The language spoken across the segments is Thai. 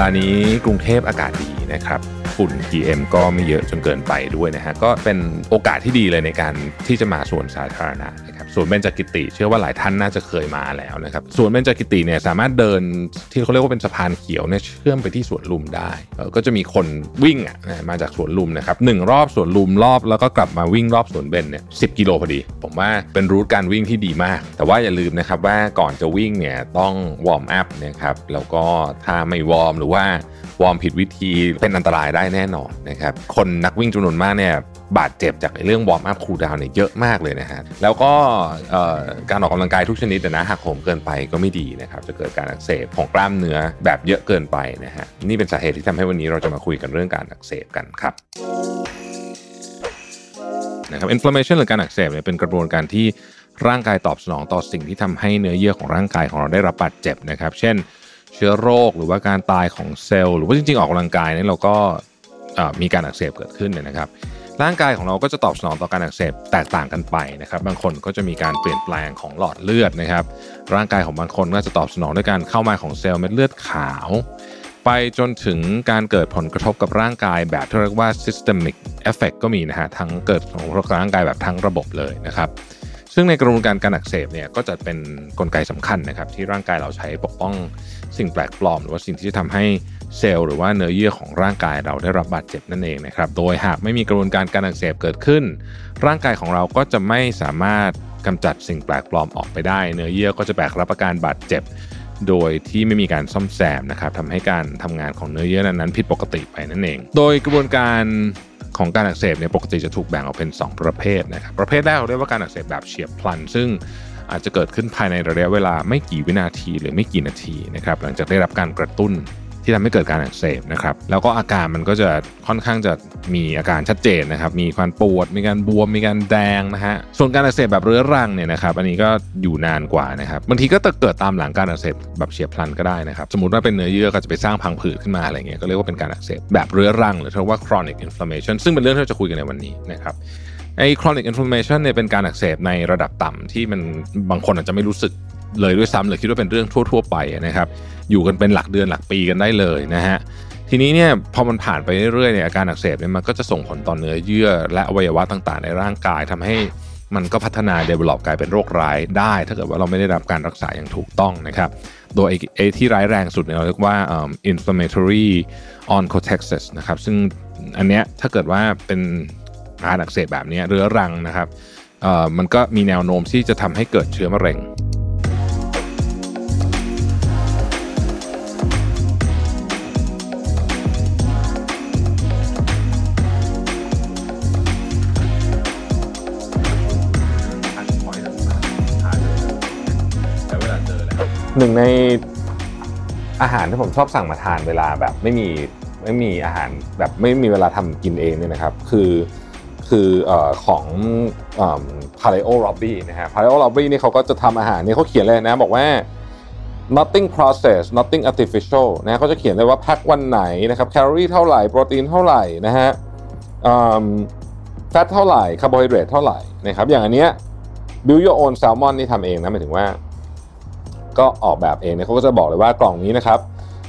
ดาห์นี้กรุงเทพอากาศดีนะครับฝุ่น PM ก็ไม่เยอะจนเกินไปด้วยนะฮะก็เป็นโอกาสที่ดีเลยในการที่จะมาสวนสาธารณะนะครับ สวนเบญจกิติ เชื่อว่าหลายท่านน่าจะเคยมาแล้วนะครับสวนเบญจกิติเนี่ยสามารถเดินที่เขาเรียกว่าเป็นสะพานเขียวเนี่ยเชื่อมไปที่สวนลุมได้ก็จะมีคนวิ่งอะนะมาจากสวนลุมนะครับหนึ่งรอบสวนลุมรอบแล้วก็กลับมาวิ่งรอบสวนเบญเนี่ยสิกิโลพอดี ผมว่าเป็นรูทการวิ่งที่ดีมาก แต่ว่าอย่าลืมนะครับว่าก่อนจะวิ่งเนี่ยต้องwarm up นะครับแล้วก็ถ้าไม่ warm หรือว่า warm ผิดวิธีเป็นอันตรายได้แน่นอนนะครับคนนักวิ่งจำนวนมากเนี่ย บาดเจ็บจากเรื่อง warm up cool down เนี่ยเยอะมากเลยนะฮะแล้วก็การออกกำลังกายทุกชนิดนะหักโหมเกินไปก็ไม่ดีนะครับจะเกิดการอักเสบของกล้ามเนื้อแบบเยอะเกินไปนะฮะนี่เป็นสาเหตุที่ทำให้วันนี้เราจะมาคุยกันเรื่องการอักเสบกันครับนะครับ inflammation หรือการอักเสบเนี่ยเป็นกระบวนการที่ร่างกายตอบสนองต่อสิ่งที่ทำให้เนื้อเยื่อของร่างกายของเราได้รับบาดเจ็บนะครับ เช่น เชื้อโรคหรือว่าการตายของเซลล์ หรือว่าจริงๆออกกำลังกายนี่เราก็มีการอักเสบเกิดขึ้นเนี่ยนะครับ ร่างกายของเราก็จะตอบสนองต่อการอักเสบแตกต่างกันไปนะครับบางคนก็จะมีการเปลี่ยนแปลงของหลอดเลือดนะครับ ร่างกายของบางคนก็จะตอบสนองด้วยการเข้ามาของเซลล์เม็ดเลือดขาว ไปจนถึงการเกิดผลกระทบกับร่างกายแบบที่เรียกว่า systemic effect ก็มีนะฮะทั้งเกิดผลกระทบร่างกายแบบทั้งระบบเลยนะครับ ซึ่งในกระบวนการการอักเสบเนี่ยก็จะเป็นกลไกสำคัญนะครับ ที่ร่างกายเราใช้ปกป้องสิ่งแปลกปลอม หรือว่าสิ่งที่จะทำให้เซลล์หรือว่าเนื้อเยื่อของร่างกายเราได้รับบาดเจ็บนั่นเองนะครับ โดยหากไม่มีกระบวนการการอักเสบเกิดขึ้น ร่างกายของเราก็จะไม่สามารถกำจัดสิ่งแปลกปลอมออกไปได้ เนื้อเยื่อก็จะแบกรับอาการบาดเจ็บ โดยที่ไม่มีการซ่อมแซมนะครับทำให้การทำงานของเนื้อเยื่อนั้นๆผิดปกติไปนั่นเอง โดยกระบวนการ ของการอักเสบเนี่ยปกติจะถูกแบ่งออกเป็น 2 ประเภทนะครับประเภทแรกเราเรียกว่าการอักเสบแบบเฉียบพลัน ซึ่งอาจจะเกิดขึ้นภายในระยะเวลาไม่กี่วินาทีหรือไม่กี่นาทีนะครับหลังจากได้รับการกระตุ้น ที่ทำให้เกิดการอักเสบนะครับแล้วก็อาการมันก็จะค่อนข้างจะมีอาการชัดเจนนะครับมีความปวด มีการบวมมีการแดงนะฮะส่วนการอักเสบแบบเรื้อรังเนี่ยนะครับอันนี้ก็อยู่นานกว่านะครับบางทีก็จะเกิดตามหลังการอักเสบแบบเฉียบพลันก็ได้นะครับสมมติว่าเป็นเนื้อเยื่อก็จะไปสร้างพังผืดขึ้นมาอะไรเงี้ยก็เรียกว่าเป็นการอักเสบแบบเรื้อรัง หรือเรียกว่า chronic inflammation ซึ่งเป็นเรื่องที่เราจะคุยกันในวันนี้นะครับไอ้ chronic inflammation เนี่ยเป็นการอักเสบในระดับต่ำที่มันบางคนอาจจะไม่รู้สึกเลยด้วยซ้ำหรือคิดว่าเป็นเรื่องทั่ว ๆ ไปนะครับ อยู่กันเป็นหลักเดือนหลักปีกันได้เลยนะฮะทีนี้เนี่ยพอมันผ่านไปเรื่อยๆเนี่ยอาการอักเสบเนี่ยมันก็จะส่งผลต่อเนื้อเยื่อ และอวัยวะต่างๆ ในร่างกายทำให้มันก็พัฒนา develop กลายเป็นโรคร้ายได้ ถ้าเกิดว่าเราไม่ได้รับการรักษาอย่างถูกต้องนะครับ โดยไอ้ที่ร้ายแรงสุดเนี่ยเราเรียกว่าอิ่ม inflammatory onchocerciasis นะครับซึ่งอันเนี้ยถ้าเกิดว่าเป็นการอักเสบแบบนี้เรื้อรังนะครับมันก็มีแนวโน้มที่จะทำให้เกิดเชื้อมะเร็ง หนึ่งในอาหารที่ผมชอบสั่งมาทานเวลาแบบไม่มีไม่มีอาหารแบบไม่มีเวลาทำกินเองเนี่ยนะครับ คือคืออของ Paleo Robbie นะฮะ Paleo Robbie นี่เขาก็จะทำอาหารนี่เขาเขียนเลยนะ บอกว่า nothing processed nothing artificial นะเขาจะเขียนเลยว่าแพ็ควันไหนนะครับแคลอรี่เท่าไหร่โปรตีนเท่าไหร่นะฮะ fat เท่าไหร่คาร์โบไฮเดรตเท่าไหร่นะครับอย่างอันเนี้ย build your own salmon นี่ทำเองนะหมายถึงว่า ก็ออกแบบเองเนี่ยเขาก็จะบอกเลยว่ากล่องนี้นะครับ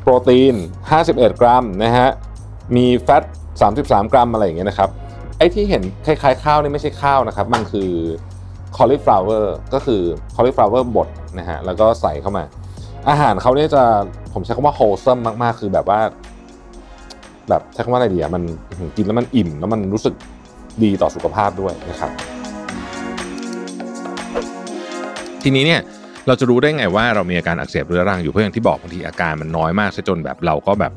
โปรตีน 51 กรัมนะฮะมีแฟต 33 กรัมอะไรอย่างเงี้ยนะครับไอ้ที่เห็นคล้ายๆข้าวนี่ไม่ใช่ข้าวนะครับ มันคือ cauliflower ก็คือ cauliflower บดนะฮะแล้วก็ใส่เข้ามา อาหารเขาเนี่ยจะผมใช้คำว่า wholesome มากๆ คือแบบว่า แบบใช้คำว่าอะไรดีอะมันกินแล้วมันอิ่ม แล้วมันรู้สึกดีต่อสุขภาพด้วยนะครับ ทีนี้เนี่ย เราจะรู้ได้ไงว่าเรามีอาการอักเสบเรื้อรังอยู่เพราะอย่างที่บอกบางทีอาการมันน้อยมากซะจนแบบเราก็แบบ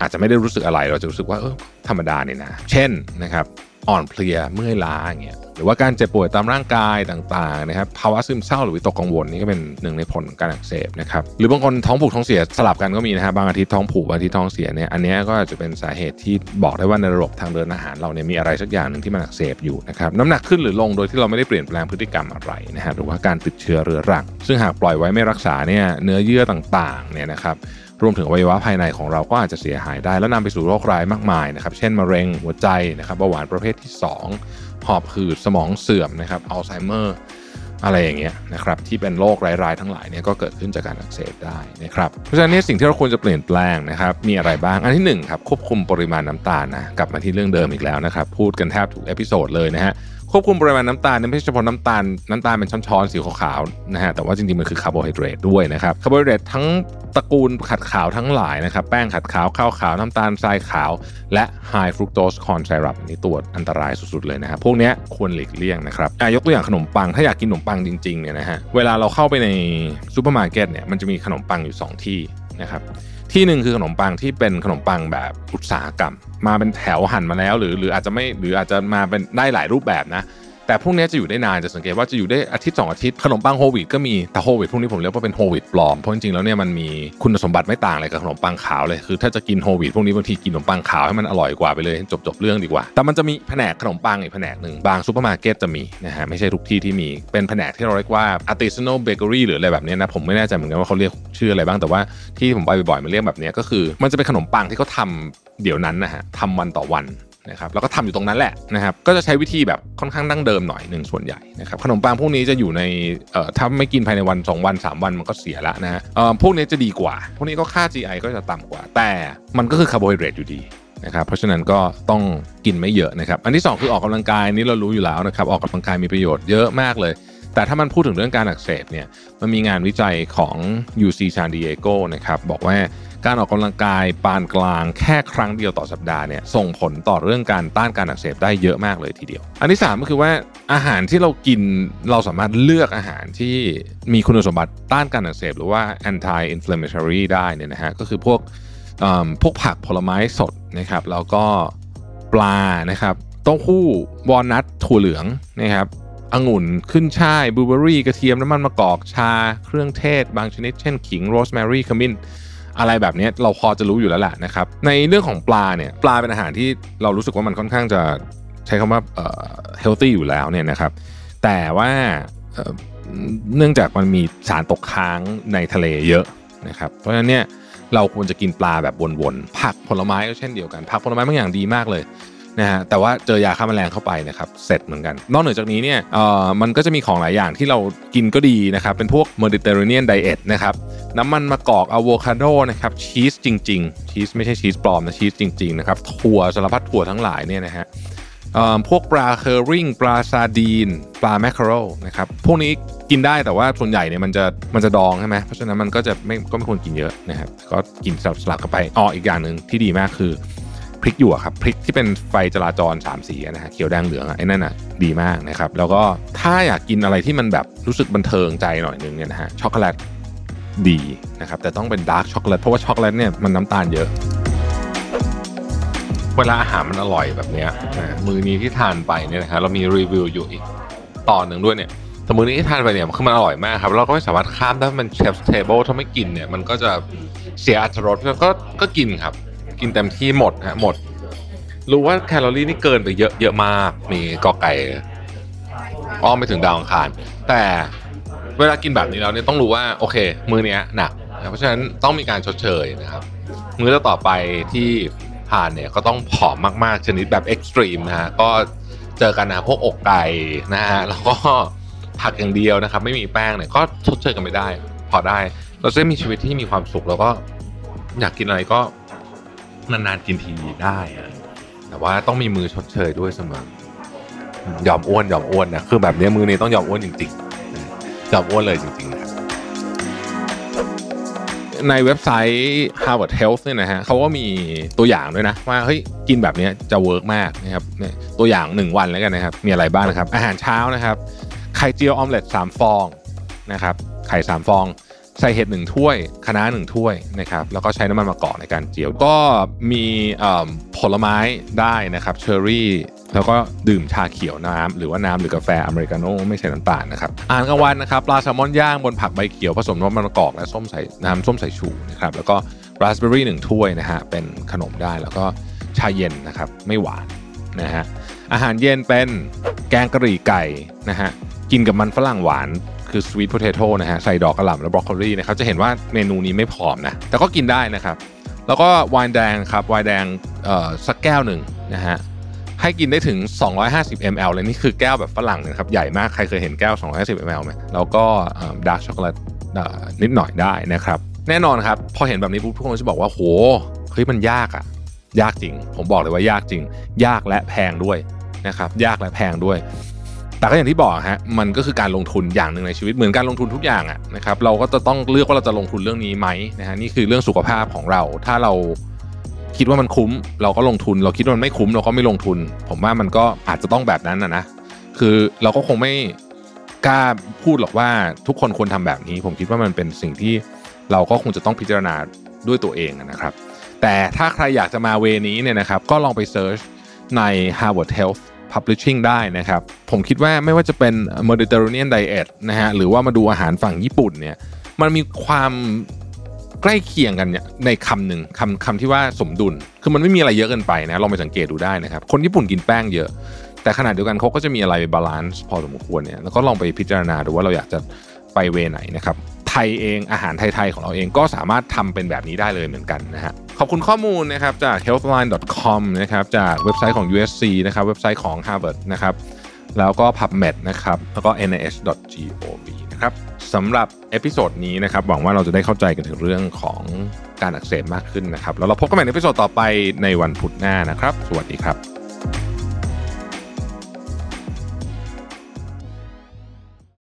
อาจจะไม่ได้รู้สึกอะไร เราจะรู้สึกว่าเออธรรมดาเนี่ยนะ เช่นนะครับ อ่อนเพลียเมื่อยล้าอย่างเงี้ยหรือว่าการเจ็บป่วยตามร่างกายต่างๆนะครับภาวะซึมเศร้าหรือวิตกกังวลนี่ก็เป็นหนึ่งในผลของการอักเสบนะครับหรือบางคนท้องผูกท้องเสียสลับกันก็มีนะฮะบางอาทิตย์ท้องผูกบางอาทิตย์ท้องเสียเนี่ยอันนี้ก็อาจจะเป็นสาเหตุที่บอกได้ว่าในระบบทางเดินอาหารเราเนี่ยมีอะไรสักอย่างหนึ่งที่มันอักเสบอยู่นะครับน้ำหนักขึ้นหรือลงโดยที่เราไม่ได้เปลี่ยนแปลงพฤติกรรมอะไรนะฮะหรือว่าการติดเชื้อเรื้อรัง ซึ่งหากปล่อยไว้ไม่รักษาเนี่ยเนื้อเยื่อต่างๆเนี่ยนะครับ รวมถึงอวัยวะภายในของเราก็อาจจะเสียหายได้ แล้วนำไปสู่โรคร้ายมากมายนะครับเช่นมะเร็งหัวใจนะครับเบาหวานประเภทที่ 2 หอบหืดสมองเสื่อมนะครับอัลไซเมอร์อะไรอย่างเงี้ยนะครับที่เป็นโรคร้ายๆทั้งหลายเนี่ยก็เกิดขึ้นจากการอักเสบได้นะครับเพราะฉะนั้นสิ่งที่เราควรจะเปลี่ยนแปลงนะครับมีอะไรบ้างอันที่1ครับควบคุมปริมาณน้ำตาลนะกลับมาที่เรื่องเดิมอีกแล้วนะครับพูดกันแทบทุก episode เลยนะฮะ ควบคุมปริมาณน้ำตาลไม่ใช่เฉพาะน้ำตาลน้ำตาลเป็นช้อนๆสีขาวๆนะฮะแต่ว่าจริงๆมันคือคาร์โบไฮเดรตด้วยนะครับคาร์โบไฮเดรตทั้งตระกูลขัดขาวทั้งหลายนะครับแป้งขัดขาวข้าวขาวน้ำตาลทรายขาว และ high fructose corn syrup นี่ตัวอันตรายสุดๆเลยนะครับพวกนี้ควรหลีกเลี่ยงนะครับยกตัวอย่างขนมปังถ้าอยากกินขนมปังจริงๆเนี่ยนะฮะเวลาเราเข้าไปในซูเปอร์มาร์เก็ตเนี่ยมันจะมีขนมปังอยู่ 2 ที่นะครับ ที่หนึ่งคือขนมปังที่เป็นขนมปังแบบอุตสาหกรรม มาเป็นแถวหั่นมาแล้ว หรือหรืออาจจะไม่หรืออาจจะมาเป็นได้หลายรูปแบบนะ แต่พวกนี้จะอยู่ได้นานจะสังเกตว่าจะอยู่ได้อาทิตย์2อาทิตย์ขนมปังโฮวีตก็มีแต่โฮวีตพวกนี้ผมเรียกว่าเป็นโฮวีตปลอมเพราะจริงๆแล้วเนี่ยมันมีคุณสมบัติไม่ต่างอะไรกับขนมปังขาวเลยคือ ถ้าจะกิน whole wheat พวกนี้บางทีกินขนมปังขาวให้มันอร่อยกว่าไปเลยจบจบเรื่องดีกว่า แต่มันจะมีแผนกขนมปังอีกแผนกหนึ่งบางซูเปอร์มาร์เก็ตจะมีนะฮะไม่ใช่ทุกที่ที่มีเป็นแผนกที่เราเรียกว่า artisanal bakery หรืออะไรแบบนี้นะผมไม่แน่ใจเหมือนกันว่าเขาเรียกชื่ออะไรบ้างแต่ว่าที่ผมไปบ่อยๆมันเรียกแบบนี้ก็คือ มันจะเป็นขนมปังที่เขาทำเดี๋ยวนั้นนะฮะทำวันต่อวัน นะครับแล้วก็ทำอยู่ตรงนั้นแหละนะครับก็จะใช้วิธีแบบค่อนข้างดั้งเดิมหน่อยหนึ่งส่วนใหญ่นะครับขนมปังพวกนี้จะอยู่ในเอ่อถ้าไม่กินภายในวัน 2 วัน 3 วันมันก็เสียละนะฮะเอ่อพวกนี้จะดีกว่า พวกนี้ก็ค่า GI ก็จะต่ำกว่า แต่มันก็คือคาร์โบไฮเดรตอยู่ดีนะครับเพราะฉะนั้นก็ต้องกินไม่เยอะนะครับอันที่ 2 คือออกกำลังกายนี่เรารู้อยู่แล้วนะครับออกกำลังกายมีประโยชน์เยอะมากเลยแต่ถ้ามันพูดถึงเรื่องการอักเสบเนี่ย มันมีงานวิจัยของ UC San Diego นะครับ บอกว่า การออกกำลังกายปานกลางแค่ครั้งเดียวต่อสัปดาห์เนี่ยส่งผลต่อเรื่องการต้านการอักเสบได้เยอะมากเลยทีเดียว อันที่ 3 ก็คือว่าอาหารที่เรากินเราสามารถเลือกอาหารที่มีคุณสมบัติต้านการอักเสบหรือว่า anti inflammatory ได้เนี่ยนะฮะก็คือพวกพวกผักผลไม้สดนะครับแล้วก็ปลานะครับเต้าหู้วอลนัทถั่วเหลืองนะครับองุ่นขึ้นช่ายบลูเบอรี่ กระเทียมน้ำมันมะกอกชา เครื่องเทศ บางชนิด เช่น ขิงโรสแมรี่ขมิ้น อะไรแบบนี้เราพอจะรู้อยู่แล้วแหละนะครับในเรื่องของปลาเนี่ยปลาเป็นอาหารที่เรารู้สึกว่ามันค่อนข้างจะใช้คำว่า healthy อยู่แล้วเนี่ยนะครับแต่ว่าเนื่องจากมันมีสารตกค้างในทะเลเยอะนะครับเพราะฉะนั้นเนี่ยเราควรจะกินปลาแบบวนๆผักผลไม้ก็เช่นเดียวกัน ผักผลไม้บางอย่างดีมากเลย นะฮะแต่ว่าเจอยาฆ่าแมลงเข้าไปนะครับเสร็จเหมือนกัน นอกเหนือจากนี้เนี่ยเอ่อมันก็จะมีของหลายอย่างที่เรากินก็ดีนะครับเป็นพวก Mediterranean diet นะครับน้ำมันมะกอกอะโวคาโดนะครับชีสจริง ๆ ชีสไม่ใช่ชีสปลอมนะชีสจริงๆนะครับถั่วสารพัดถั่วทั้งหลายเนี่ยนะฮะพวกปลา herring ปลาซาร์ดีน ปลา mackerel นะครับพวกนี้กินได้แต่ว่าส่วนใหญ่เนี่ยมันจะมันจะดองใช่ไหมเพราะฉะนั้นมันก็จะไม่ก็ไม่ควรกินเยอะนะครับก็กินสลับสลับกันไปอ๋ออีกอย่างหนึ่งที่ดีมากคือ พริกหยวกครับพริกที่เป็นไฟจราจร3สีนะฮะเขียวแดงเหลืองไอ้นั่นอะดีมากนะครับแล้วก็ถ้าอยากกินอะไรที่มันแบบรู้สึกบันเทิงใจหน่อยนึงเนี่ยนะฮะช็อกโกแลตดีนะครับแต่ต้องเป็น dark ช็อกโกแลตเพราะว่าช็อกโกแลตเนี่ยมันน้ำตาลเยอะ เวลาอาหารมันอร่อยแบบนี้มื้อนี้ที่ทานไปเนี่ยนะฮะเรามีรีวิวอยู่อีกตอนหนึ่งด้วยเนี่ยมื้อนี้ที่ทานไปเนี่ยคือมันอร่อยมากครับเราก็ไม่สามารถข้ามได้มัน chef's table ถ้าไม่กินเนี่ยมันก็จะเสียอรรรสก็ก็กินครับ กินเต็มที่หมดฮะหมด รู้ว่าแคลอรี่นี่เกินไปเยอะเยอะมาก มีกอไก่อ้อมไปถึงดาวอังคาร แต่เวลากินแบบนี้แล้วเนี่ยต้องรู้ว่าโอเค มื้อเนี้ยหนักนะเพราะฉะนั้นต้องมีการชดเชยนะครับ มื้อต่อไปที่ทานเนี่ยก็ต้องผอมมากๆชนิดแบบ extreme นะฮะก็เจอกันนะพวกอกไก่นะฮะแล้วก็ผักอย่างเดียวนะครับ ไม่มีแป้งเนี่ยก็ชดเชยกันไม่ได้ พอได้ เราจะมีชีวิตที่มีความสุขแล้วก็อยากกินอะไรก็ นานๆกินทีได้แต่ว่าต้องมีมื้อชดเชยด้วยเสมอยอมอ้วนยอมอ้วนนะคือแบบนี้มื้อนี้ต้องยอมอ้วนจริงๆยอมอ้วนเลยจริงๆนะในเว็บไซต์ Harvard Health เนี่ยนะฮะเขาก็มีตัวอย่างด้วยนะว่าเฮ้ยกินแบบนี้จะ work มากนะครับตัวอย่าง 1 วันแล้วกันนะครับ มีอะไรบ้างนะครับ อาหารเช้านะครับไข่เจียวออมเล็ต3ฟองนะครับไข่3ฟอง ใส่เห็ดหนึ่งถ้วยคะน้าหนึ่งถ้วยนะครับแล้วก็ใช้น้ำมันมะกอกในการเจียว ก็มีผลไม้ได้นะครับเชอร์รี่แล้วก็ดื่มชาเขียวน้ำหรือว่าน้ำหรือกาแฟอเมริกาโน่ไม่ใส่น้ำตาลนะครับอาหารกลางวันนะครับปลาแซลมอนย่างบนผักใบเขียวผสมน้ำมันมะกอกและส้มใส่น้ำส้มสายชูนะครับแล้วก็ราสเบอร์รี่หนึ่งถ้วยนะฮะเป็นขนมได้แล้วก็ชาเย็นนะครับไม่หวานนะฮะอาหารเย็นเป็นแกงกะหรี่ไก่นะฮะกินกับมันฝรั่งหวาน คือสวีทโพเทโต้นะฮะใส่ดอกกระหล่ำและบรอกโคลีนะครับจะเห็นว่าเมนูนี้ไม่ผอมนะแต่ก็กินได้นะครับ แล้วก็ไวน์แดงครับไวน์แดงสักแก้วหนึ่งนะฮะให้กินได้ถึง 250 ml เลยนี่คือแก้วแบบฝรั่งนะครับใหญ่มากใครเคยเห็นแก้ว 250 ml ไหมแล้วก็ดาร์กช็อกโกแลตนิดหน่อยได้นะครับ แน่นอนครับ พอเห็นแบบนี้ปุ๊บทุกคนจะบอกว่าโหเฮ้ยมันยากอะยากจริง ผมบอกเลยว่ายากจริง ยากและแพงด้วยนะครับ ยากและแพงด้วย แต่ก็อย่างที่บอกฮะมันก็คือการลงทุนอย่างหนึ่งในชีวิตเหมือนการลงทุนทุกอย่างอะนะครับเราก็จะต้องเลือกว่าเราจะลงทุนเรื่องนี้ไหมนะฮะนี่คือเรื่องสุขภาพของเรา ถ้าเราคิดว่ามันคุ้ม เราก็ลงทุน เราคิดว่ามันไม่คุ้มเราก็ไม่ลงทุน ผมว่ามันก็อาจจะต้องแบบนั้นนะนะคือเราก็คงไม่กล้าพูดหรอกว่าทุกคนควรทำแบบนี้ ผมคิดว่ามันเป็นสิ่งที่เราก็คงจะต้องพิจารณาด้วยตัวเองนะครับ แต่ถ้าใครอยากจะมาเวนี้เนี่ยนะครับก็ลองไปเซิร์ชใน Harvard Health Publishing ได้นะครับ ผมคิดว่าไม่ว่าจะเป็น Mediterranean Diet นะฮะหรือว่ามาดูอาหารฝั่งญี่ปุ่นเนี่ยมันมีความใกล้เคียงกันเนี่ยในคำหนึ่งคำคำที่ว่าสมดุล คือมันไม่มีอะไรเยอะเกินไปนะลองไปสังเกตดูได้นะครับคนญี่ปุ่นกินแป้งเยอะ แต่ขณะเดียวกันเขาก็จะมีอะไร balance พอสมควรเนี่ยแล้วก็ลองไปพิจารณาดูว่าเราอยากจะไป way ไหนนะครับ ไทยเองอาหารไทยๆของเราเองก็สามารถทำเป็นแบบนี้ได้เลยเหมือนกันนะฮะขอบคุณข้อมูลนะครับจาก healthline.com นะครับจากเว็บไซต์ของ USC นะครับเว็บไซต์ของ Harvard นะครับแล้วก็ PubMed นะครับแล้วก็ NIH.gov นะครับสำหรับ episode นี้นะครับหวังว่าเราจะได้เข้าใจกันถึงเรื่องของการอักเสบมากขึ้นนะครับแล้วเราพบกันใหม่ใน episode ต่อไปในวันพุธหน้านะครับ สวัสดีครับ